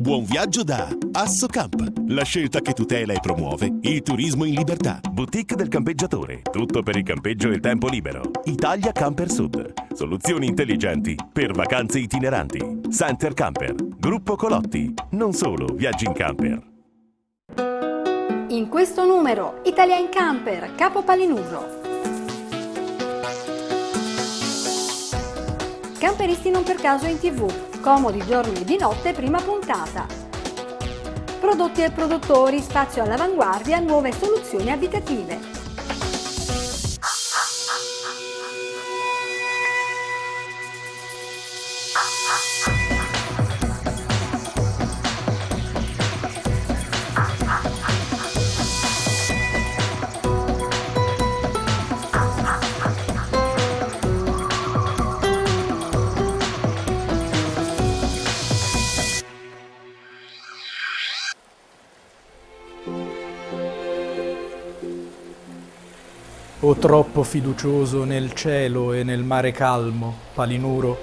Buon viaggio da Assocamp, la scelta che tutela e promuove il turismo in libertà. Boutique del campeggiatore, tutto per il campeggio e il tempo libero. Italia Camper Sud, soluzioni intelligenti per vacanze itineranti. Center Camper, Gruppo Colotti, non solo viaggi in camper. In questo numero, Italia in Camper, Capo Palinurro. Camperisti non per caso in tv, comodi giorni e di notte, prima puntata. Prodotti e produttori, spazio all'avanguardia, nuove soluzioni abitative. O troppo fiducioso nel cielo e nel mare calmo, Palinuro,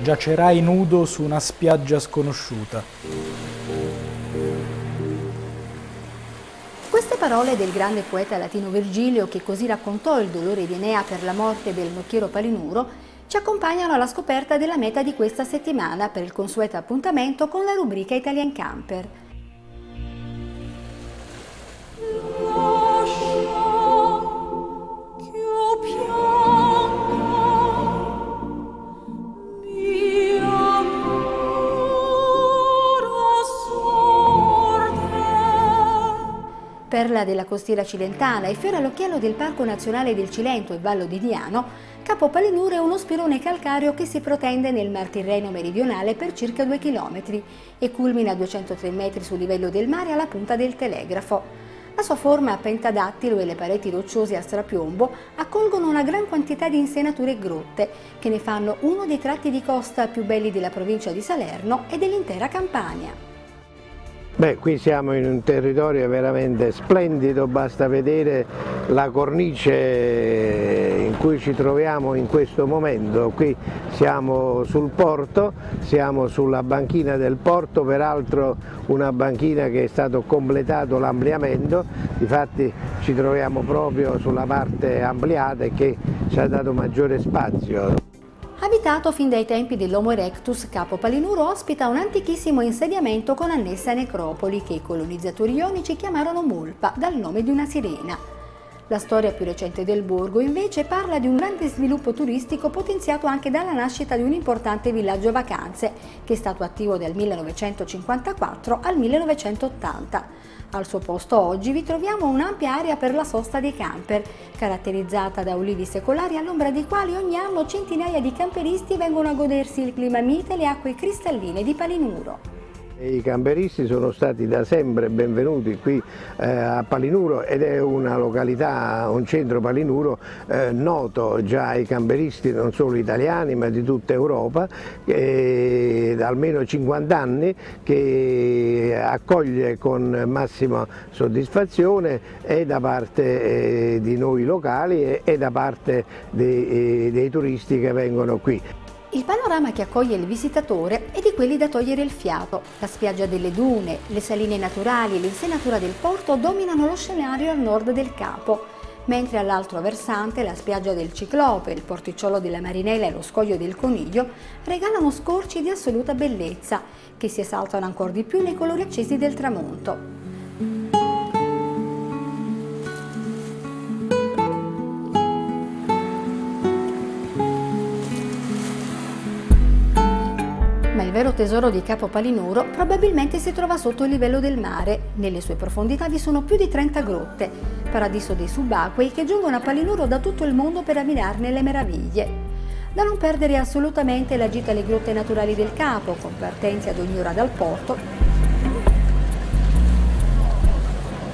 giacerai nudo su una spiaggia sconosciuta. Queste parole del grande poeta latino Virgilio, che così raccontò il dolore di Enea per la morte del nocchiero Palinuro, ci accompagnano alla scoperta della meta di questa settimana per il consueto appuntamento con la rubrica Italian Camper. Perla della costiera cilentana e fiore all'occhiello del Parco Nazionale del Cilento e Vallo di Diano, Capo Palinuro è uno spirone calcareo che si protende nel Mar Tirreno meridionale per circa 2 km e culmina a 203 metri sul livello del mare alla punta del telegrafo. La sua forma a pentadattilo e le pareti rocciose a strapiombo accolgono una gran quantità di insenature e grotte, che ne fanno uno dei tratti di costa più belli della provincia di Salerno e dell'intera Campania. Beh, qui siamo in un territorio veramente splendido, basta vedere la cornice in cui ci troviamo in questo momento. Qui siamo sul porto, siamo sulla banchina del porto, peraltro una banchina che è stato completato l'ampliamento, difatti ci troviamo proprio sulla parte ampliata e che ci ha dato maggiore spazio. Abitato fin dai tempi dell'Homo erectus, Capo Palinuro ospita un antichissimo insediamento con annessa necropoli che i colonizzatori ionici chiamarono Mulpa, dal nome di una sirena. La storia più recente del borgo invece parla di un grande sviluppo turistico potenziato anche dalla nascita di un importante villaggio vacanze che è stato attivo dal 1954 al 1980. Al suo posto oggi vi troviamo un'ampia area per la sosta dei camper, caratterizzata da ulivi secolari all'ombra dei quali ogni anno centinaia di camperisti vengono a godersi il clima mite e le acque cristalline di Palinuro. I camperisti sono stati da sempre benvenuti qui eh, a Palinuro ed è una località, un centro Palinuro eh, noto già ai camperisti non solo italiani ma di tutta Europa, eh, da almeno 50 anni che accoglie con massima soddisfazione e da parte eh, di noi locali e, da parte dei, eh, dei turisti che vengono qui. Il panorama che accoglie il visitatore è di quelli da togliere il fiato. La spiaggia delle dune, le saline naturali e l'insenatura del porto dominano lo scenario al nord del capo, mentre all'altro versante la spiaggia del Ciclope, il porticciolo della Marinella e lo scoglio del Coniglio regalano scorci di assoluta bellezza, che si esaltano ancora di più nei colori accesi del tramonto. Tesoro di Capo Palinuro probabilmente si trova sotto il livello del mare. Nelle sue profondità vi sono più di 30 grotte, paradiso dei subacquei che giungono a Palinuro da tutto il mondo per ammirarne le meraviglie. Da non perdere assolutamente la gita alle grotte naturali del Capo, con partenze ad ogni ora dal porto.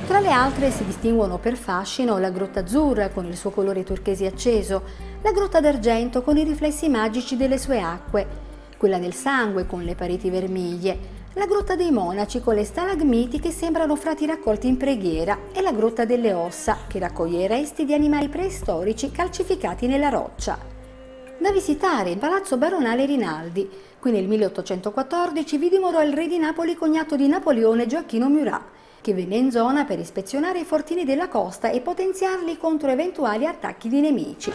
Tra le altre si distinguono per fascino la grotta azzurra con il suo colore turchesi acceso, la grotta d'argento con i riflessi magici delle sue acque, quella del sangue con le pareti vermiglie, la grotta dei monaci con le stalagmiti che sembrano frati raccolti in preghiera e la grotta delle ossa che raccoglie i resti di animali preistorici calcificati nella roccia. Da visitare il Palazzo Baronale Rinaldi. Qui nel 1814 vi dimorò il re di Napoli cognato di Napoleone Gioacchino Murat, che venne in zona per ispezionare i fortini della costa e potenziarli contro eventuali attacchi di nemici.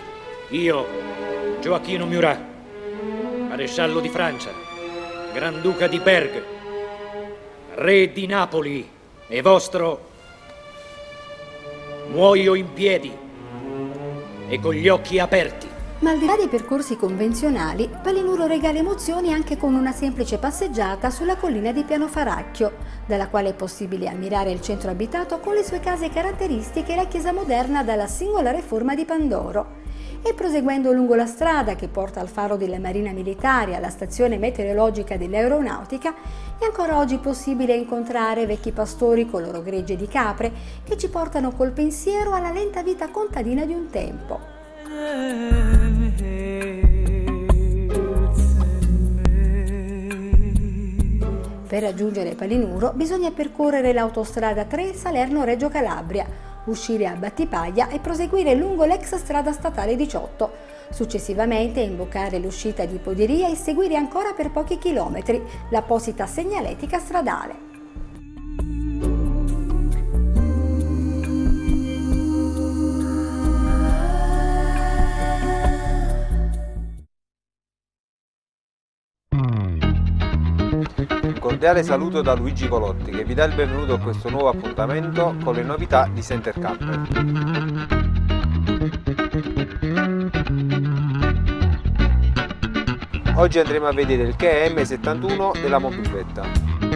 Io, Gioacchino Murat, maresciallo di Francia, Granduca di Berg, re di Napoli e vostro, muoio in piedi e con gli occhi aperti. Ma al di là dei percorsi convenzionali, Palinuro regala emozioni anche con una semplice passeggiata sulla collina di Piano Faracchio, dalla quale è possibile ammirare il centro abitato con le sue case caratteristiche e la chiesa moderna dalla singolare forma di Pandoro. E proseguendo lungo la strada che porta al faro della Marina Militare, alla stazione meteorologica dell'Aeronautica, è ancora oggi possibile incontrare vecchi pastori con loro gregge di capre che ci portano col pensiero alla lenta vita contadina di un tempo. Per raggiungere Palinuro bisogna percorrere l'autostrada 3 Salerno-Reggio Calabria, uscire a Battipaglia e proseguire lungo l'ex strada statale 18. Successivamente imboccare l'uscita di Poderia e seguire ancora per pochi chilometri l'apposita segnaletica stradale. Cordiale saluto da Luigi Colotti che vi dà il benvenuto a questo nuovo appuntamento con le novità di Center Camper. Oggi andremo a vedere il KM 71 della mobiletta.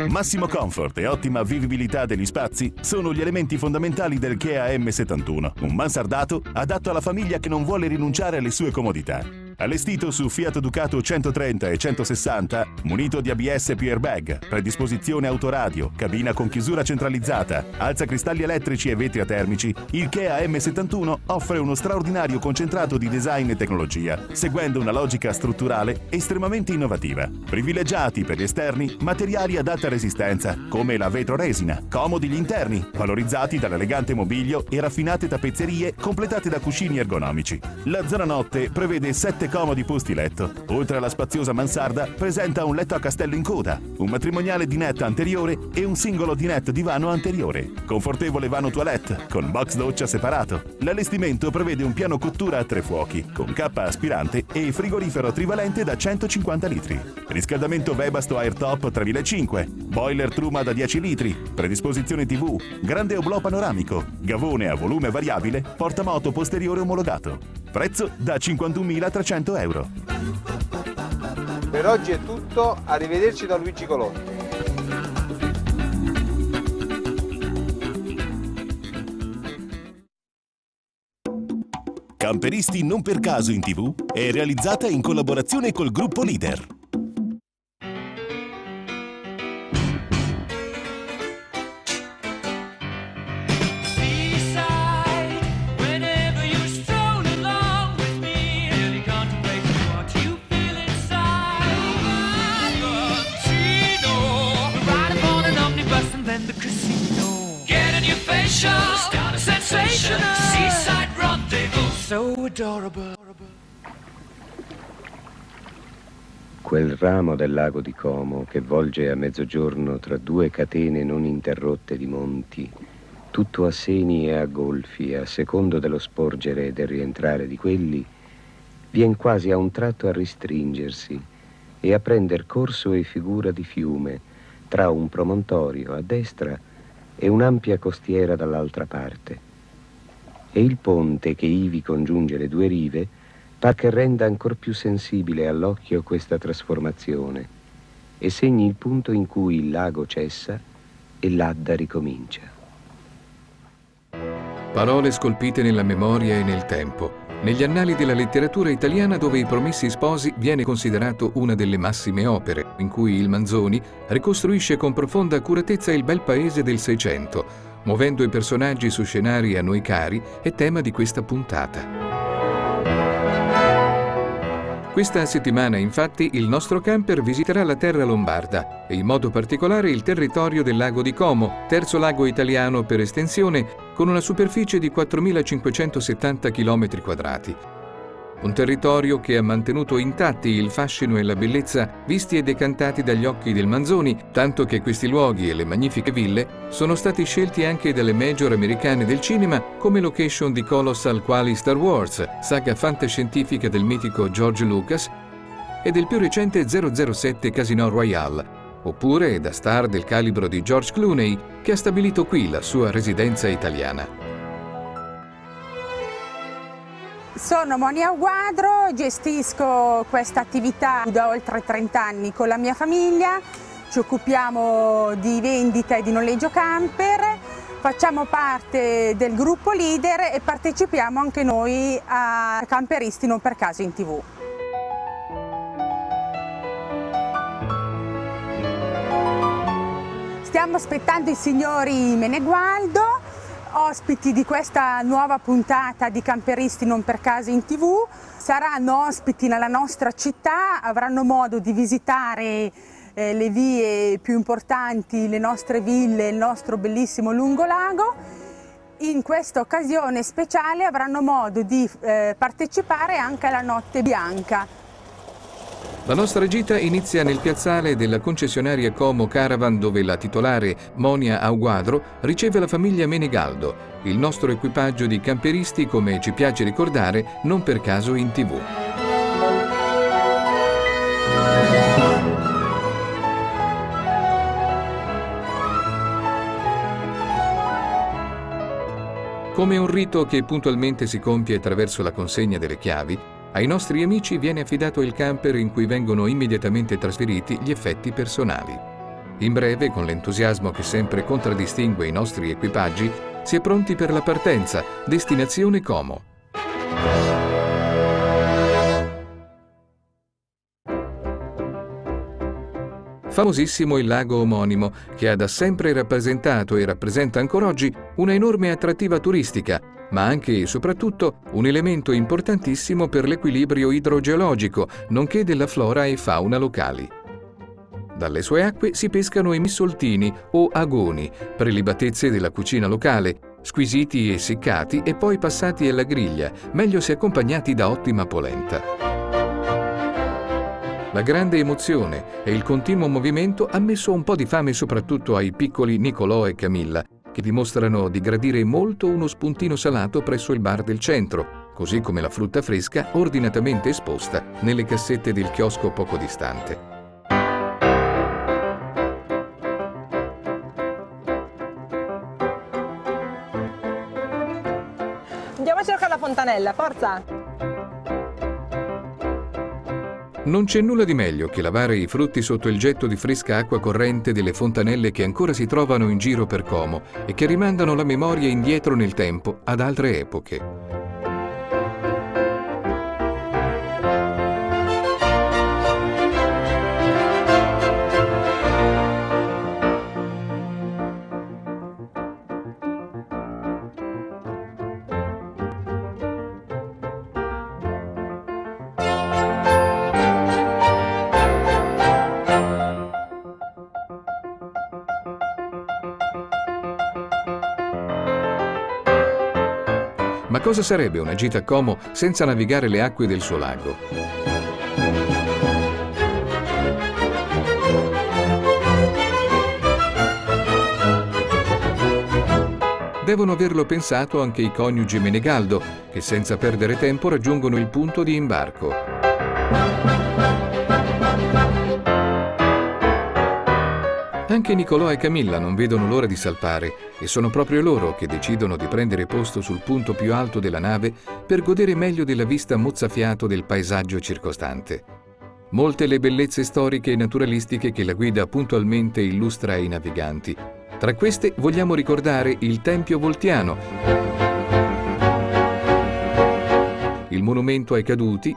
Massimo comfort e ottima vivibilità degli spazi sono gli elementi fondamentali del Kia M71, un mansardato adatto alla famiglia che non vuole rinunciare alle sue comodità. Allestito su Fiat Ducato 130 e 160, munito di ABS più airbag, predisposizione autoradio, cabina con chiusura centralizzata, alza cristalli elettrici e vetri atermici, il Kia M71 offre uno straordinario concentrato di design e tecnologia, seguendo una logica strutturale estremamente innovativa. Privilegiati per gli esterni materiali ad alta resistenza, come la vetroresina, comodi gli interni, valorizzati dall'elegante mobilio e raffinate tappezzerie completate da cuscini ergonomici. La zona notte prevede 7 comodi posti letto. Oltre alla spaziosa mansarda, presenta un letto a castello in coda, un matrimoniale dinette anteriore e un singolo dinette divano anteriore. Confortevole vano toilette, con box doccia separato. L'allestimento prevede un piano cottura a tre fuochi, con cappa aspirante e frigorifero trivalente da 150 litri. Riscaldamento Webasto Airtop 3005, boiler Truma da 10 litri, predisposizione TV, grande oblò panoramico, gavone a volume variabile, portamoto posteriore omologato. Prezzo da 51.300 euro. Per oggi è tutto, arrivederci da Luigi Colotti. Camperisti non per caso in tv è realizzata in collaborazione col gruppo Leader. Quel ramo del lago di Como che volge a mezzogiorno tra due catene non interrotte di monti, tutto a seni e a golfi, a secondo dello sporgere e del rientrare di quelli, vien quasi a un tratto a ristringersi e a prender corso e figura di fiume tra un promontorio a destra e un'ampia costiera dall'altra parte e il ponte che ivi congiunge le due rive par che renda ancor più sensibile all'occhio questa trasformazione e segni il punto in cui il lago cessa e l'Adda ricomincia. Parole scolpite nella memoria e nel tempo, negli annali della letteratura italiana dove I Promessi Sposi viene considerato una delle massime opere, in cui il Manzoni ricostruisce con profonda accuratezza il bel paese del Seicento, muovendo i personaggi su scenari a noi cari, è tema di questa puntata. Questa settimana, infatti, il nostro camper visiterà la terra lombarda e in modo particolare il territorio del lago di Como, terzo lago italiano per estensione, con una superficie di 4.570 km2. Un territorio che ha mantenuto intatti il fascino e la bellezza visti e decantati dagli occhi del Manzoni, tanto che questi luoghi e le magnifiche ville sono stati scelti anche dalle major americane del cinema come location di colossal quali Star Wars, saga fantascientifica del mitico George Lucas, e del più recente 007 Casino Royale, oppure da star del calibro di George Clooney, che ha stabilito qui la sua residenza italiana. Sono Monia Guadro, gestisco questa attività da oltre 30 anni con la mia famiglia, ci occupiamo di vendita e di noleggio camper, facciamo parte del gruppo leader e partecipiamo anche noi a Camperisti non per caso in tv. Stiamo aspettando i signori Menegualdo ospiti di questa nuova puntata di Camperisti non per caso in tv. Saranno ospiti nella nostra città, avranno modo di visitare eh, le vie più importanti, le nostre ville, il nostro bellissimo lungolago. In questa occasione speciale avranno modo di eh, partecipare anche alla Notte Bianca, la nostra gita inizia nel piazzale della concessionaria Como Caravan dove la titolare Monia Auguadro riceve la famiglia Menegaldo, il nostro equipaggio di camperisti come ci piace ricordare non per caso in tv. Come un rito che puntualmente si compie attraverso la consegna delle chiavi, ai nostri amici viene affidato il camper in cui vengono immediatamente trasferiti gli effetti personali. In breve, con l'entusiasmo che sempre contraddistingue i nostri equipaggi, si è pronti per la partenza, destinazione Como. Famosissimo il lago omonimo, che ha da sempre rappresentato e rappresenta ancora oggi una enorme attrattiva turistica, ma anche e soprattutto un elemento importantissimo per l'equilibrio idrogeologico, nonché della flora e fauna locali. Dalle sue acque si pescano i missoltini o agoni, prelibatezze della cucina locale, squisiti e seccati e poi passati alla griglia, meglio se accompagnati da ottima polenta. La grande emozione e il continuo movimento ha messo un po' di fame soprattutto ai piccoli Nicolò e Camilla, che dimostrano di gradire molto uno spuntino salato presso il bar del centro, così come la frutta fresca ordinatamente esposta nelle cassette del chiosco poco distante. Andiamo a cercare la fontanella, forza! Non c'è nulla di meglio che lavare i frutti sotto il getto di fresca acqua corrente delle fontanelle che ancora si trovano in giro per Como e che rimandano la memoria indietro nel tempo ad altre epoche. Cosa sarebbe una gita a Como senza navigare le acque del suo lago? Devono averlo pensato anche i coniugi Menegaldo, che senza perdere tempo raggiungono il punto di imbarco. Anche Nicolò e Camilla non vedono l'ora di salpare e sono proprio loro che decidono di prendere posto sul punto più alto della nave per godere meglio della vista mozzafiato del paesaggio circostante. Molte le bellezze storiche e naturalistiche che la guida puntualmente illustra ai naviganti. Tra queste vogliamo ricordare il Tempio Voltiano, il monumento ai caduti,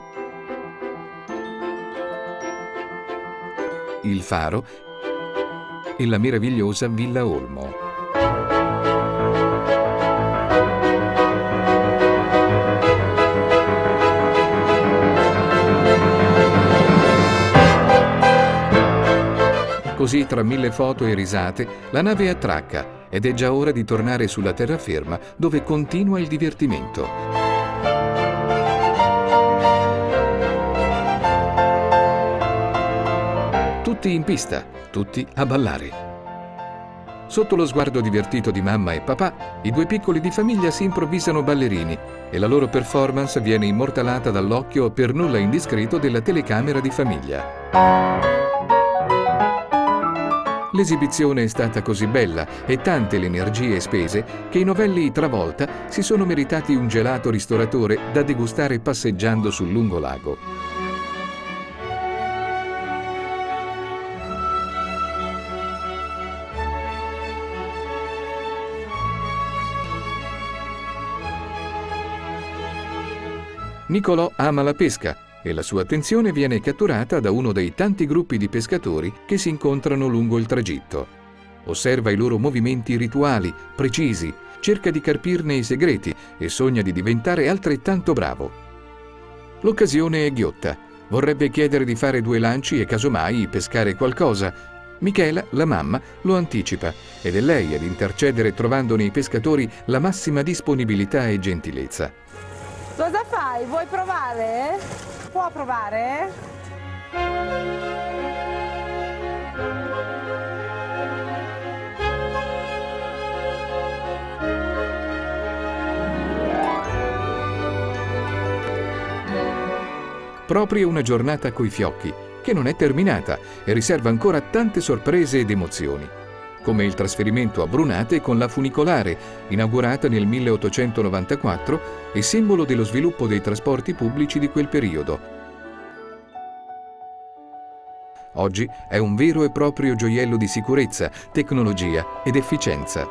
il faro e la meravigliosa Villa Olmo. Così, tra mille foto e risate, la nave attracca ed è già ora di tornare sulla terraferma dove continua il divertimento. tutti in pista tutti a ballare. Sotto lo sguardo divertito di mamma e papà, i due piccoli di famiglia si improvvisano ballerini e la loro performance viene immortalata dall'occhio per nulla indiscreto della telecamera di famiglia. L'esibizione è stata così bella e tante le energie spese che i novelli Travolta si sono meritati un gelato ristoratore da degustare passeggiando sul lungo lago. Nicolò ama la pesca e la sua attenzione viene catturata da uno dei tanti gruppi di pescatori che si incontrano lungo il tragitto. Osserva i loro movimenti rituali, precisi, cerca di carpirne i segreti e sogna di diventare altrettanto bravo. L'occasione è ghiotta. Vorrebbe chiedere di fare due lanci e casomai pescare qualcosa. Michela, la mamma, lo anticipa ed è lei ad intercedere trovando nei pescatori la massima disponibilità e gentilezza. Cosa fai? Vuoi provare? Può provare? Proprio una giornata coi fiocchi, che non è terminata e riserva ancora tante sorprese ed emozioni come il trasferimento a Brunate con la funicolare, inaugurata nel 1894 e simbolo dello sviluppo dei trasporti pubblici di quel periodo. Oggi è un vero e proprio gioiello di sicurezza, tecnologia ed efficienza.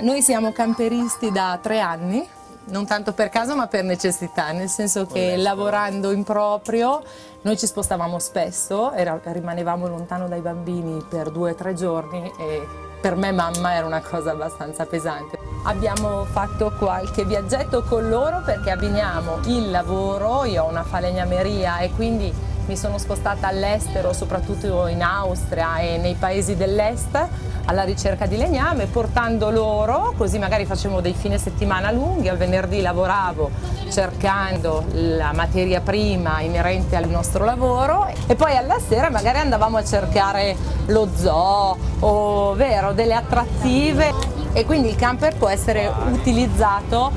Noi siamo camperisti da tre anni, non tanto per caso ma per necessità, nel senso che lavorando in proprio noi ci spostavamo spesso, era, rimanevamo lontano dai bambini per due o tre giorni e per me mamma era una cosa abbastanza pesante. Abbiamo fatto qualche viaggetto con loro perché abbiniamo il lavoro, io ho una falegnameria e quindi mi sono spostata all'estero, soprattutto in Austria e nei paesi dell'est, alla ricerca di legname, portando loro, così magari facevo dei fine settimana lunghi, al venerdì lavoravo cercando la materia prima inerente al nostro lavoro e poi alla sera magari andavamo a cercare lo zoo o vero, delle attrattive e quindi il camper può essere utilizzato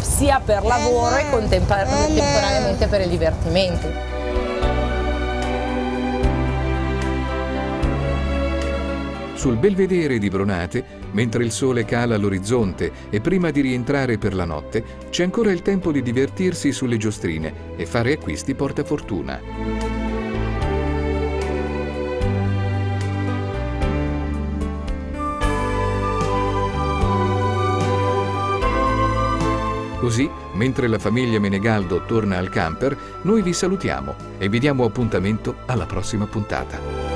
sia per lavoro e contemporaneamente per il divertimento. Sul belvedere di Bronate, mentre il sole cala all'orizzonte e prima di rientrare per la notte, c'è ancora il tempo di divertirsi sulle giostrine e fare acquisti portafortuna. Così, mentre la famiglia Menegaldo torna al camper, noi vi salutiamo e vi diamo appuntamento alla prossima puntata.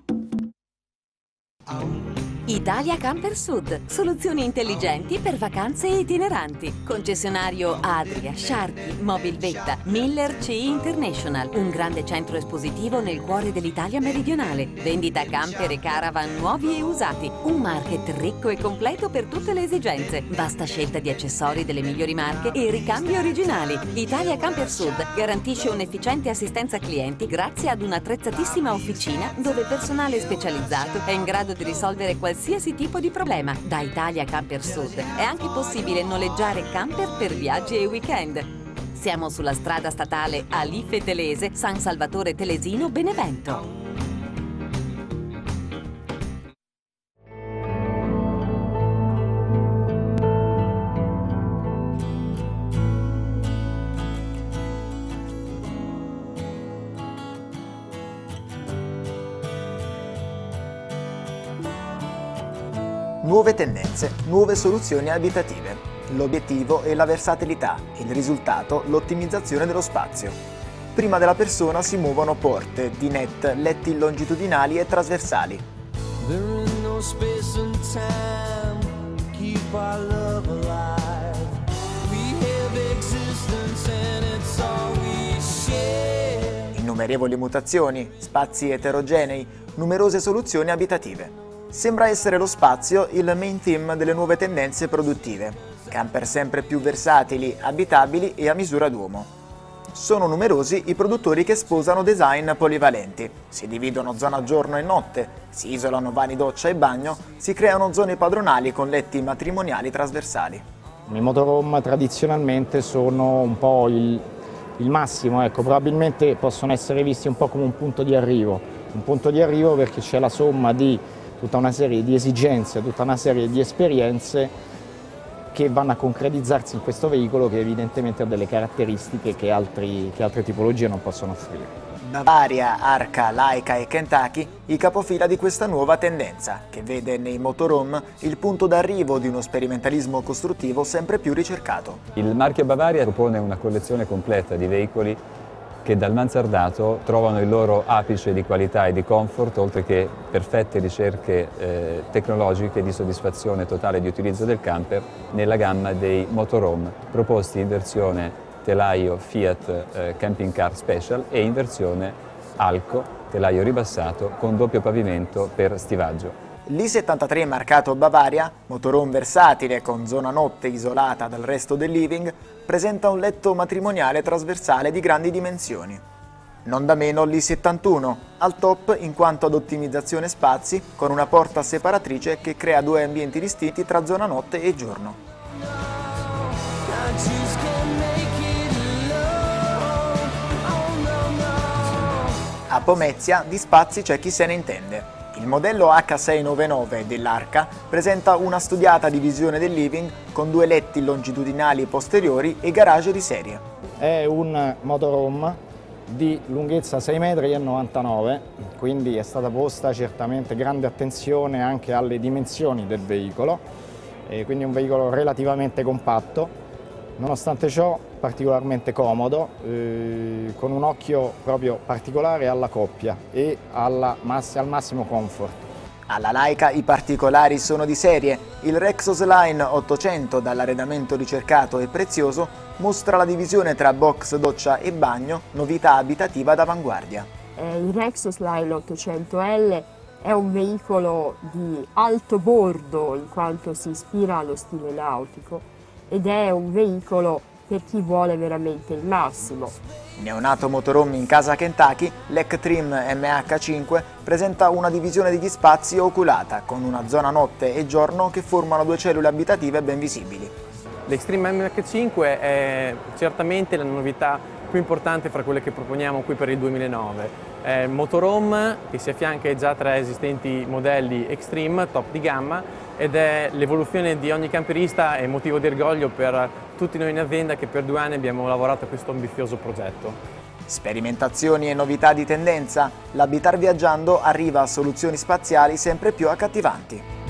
Italia Camper Sud, soluzioni intelligenti per vacanze itineranti. Concessionario Adria, Sharky, Mobilvetta, Miller CI International, un grande centro espositivo nel cuore dell'Italia meridionale. Vendita camper e caravan nuovi e usati. Un market ricco e completo per tutte le esigenze. Vasta scelta di accessori delle migliori marche e ricambi originali. Italia Camper Sud garantisce un'efficiente assistenza clienti grazie ad un'attrezzatissima officina dove personale specializzato è in grado di risolvere qualsiasi qualsiasi tipo di problema. Da Italia Camper Sud è anche possibile noleggiare camper per viaggi e weekend. Siamo sulla strada statale Alife Telese, San Salvatore Telesino, Benevento. Nuove tendenze, nuove soluzioni abitative. L'obiettivo è la versatilità, il risultato l'ottimizzazione dello spazio. Prima della persona si muovono porte, dinette, letti longitudinali e trasversali. Innumerevoli mutazioni, spazi eterogenei, numerose soluzioni abitative. Sembra essere lo spazio il main theme delle nuove tendenze produttive. Camper sempre più versatili, abitabili e a misura d'uomo. Sono numerosi i produttori che sposano design polivalenti. Si dividono zona giorno e notte, si isolano vani doccia e bagno, si creano zone padronali con letti matrimoniali trasversali. I motorhome tradizionalmente sono un po' il, il massimo, ecco, probabilmente possono essere visti un po' come un punto di arrivo. Un punto di arrivo perché c'è la somma di tutta una serie di esigenze, tutta una serie di esperienze che vanno a concretizzarsi in questo veicolo che evidentemente ha delle caratteristiche che, altri, che altre tipologie non possono offrire. Bavaria, Arca, Laika e Kentucky i capofila di questa nuova tendenza, che vede nei motorhome il punto d'arrivo di uno sperimentalismo costruttivo sempre più ricercato. Il marchio Bavaria propone una collezione completa di veicoli che dal mansardato trovano il loro apice di qualità e di comfort, oltre che perfette ricerche eh, tecnologiche di soddisfazione totale di utilizzo del camper nella gamma dei motorhome proposti in versione telaio Fiat eh, Camping Car Special e in versione Alco, telaio ribassato con doppio pavimento per stivaggio. L'I73 marcato Bavaria, motorhome versatile con zona notte isolata dal resto del living, presenta un letto matrimoniale trasversale di grandi dimensioni. Non da meno l'I71, al top in quanto ad ottimizzazione spazi, con una porta separatrice che crea due ambienti distinti tra zona notte e giorno. A Pomezia di spazi c'è chi se ne intende. Il modello H699 dell'Arca presenta una studiata divisione del living con due letti longitudinali posteriori e garage di serie. È un motorhome di lunghezza 6,99 m, quindi è stata posta certamente grande attenzione anche alle dimensioni del veicolo, quindi è un veicolo relativamente compatto, nonostante ciò particolarmente comodo, eh, con un occhio proprio particolare alla coppia e alla, al massimo comfort. Alla Laika i particolari sono di serie. Il Rexos Line 800 dall'arredamento ricercato e prezioso mostra la divisione tra box, doccia e bagno, novità abitativa d'avanguardia. Eh, il Rexos Line 800L è un veicolo di alto bordo in quanto si ispira allo stile nautico ed è un veicolo per chi vuole veramente il massimo. Neonato motorhome in casa Kentucky, l'Ec-Trim MH5 presenta una divisione degli spazi oculata, con una zona notte e giorno che formano due cellule abitative ben visibili. L'Extreme MH5 è certamente la novità più importante fra quelle che proponiamo qui per il 2009. È il motorhome che si affianca ai già tre esistenti modelli Extreme, top di gamma, ed è l'evoluzione di ogni camperista e motivo di orgoglio per tutti noi in azienda che per due anni abbiamo lavorato a questo ambizioso progetto. Sperimentazioni e novità di tendenza, l'Abitar Viaggiando arriva a soluzioni spaziali sempre più accattivanti.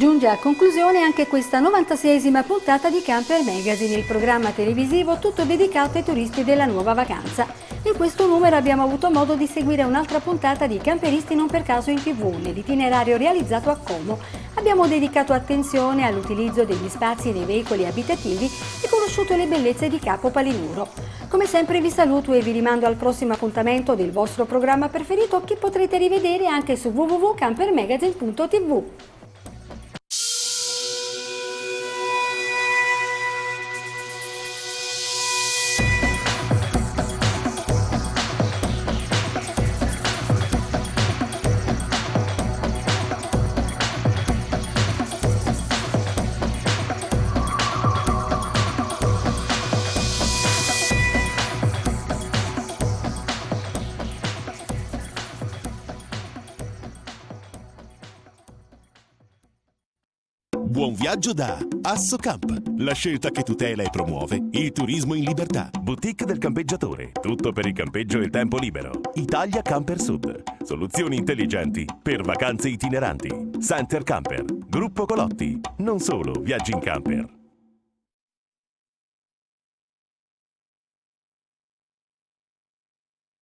Giunge a conclusione anche questa 96esima puntata di Camper Magazine, il programma televisivo tutto dedicato ai turisti della nuova vacanza. In questo numero abbiamo avuto modo di seguire un'altra puntata di Camperisti non per caso in tv, nell'itinerario realizzato a Como. Abbiamo dedicato attenzione all'utilizzo degli spazi dei veicoli abitativi e conosciuto le bellezze di Capo Palinuro. Come sempre vi saluto e vi rimando al prossimo appuntamento del vostro programma preferito che potrete rivedere anche su www.campermagazine.tv. viaggio da Assocamp, la scelta che tutela e promuove il turismo in libertà. Boutique del campeggiatore, tutto per il campeggio e il tempo libero. Italia Camper Sud, soluzioni intelligenti per vacanze itineranti. Center Camper, Gruppo Colotti, non solo viaggi in camper.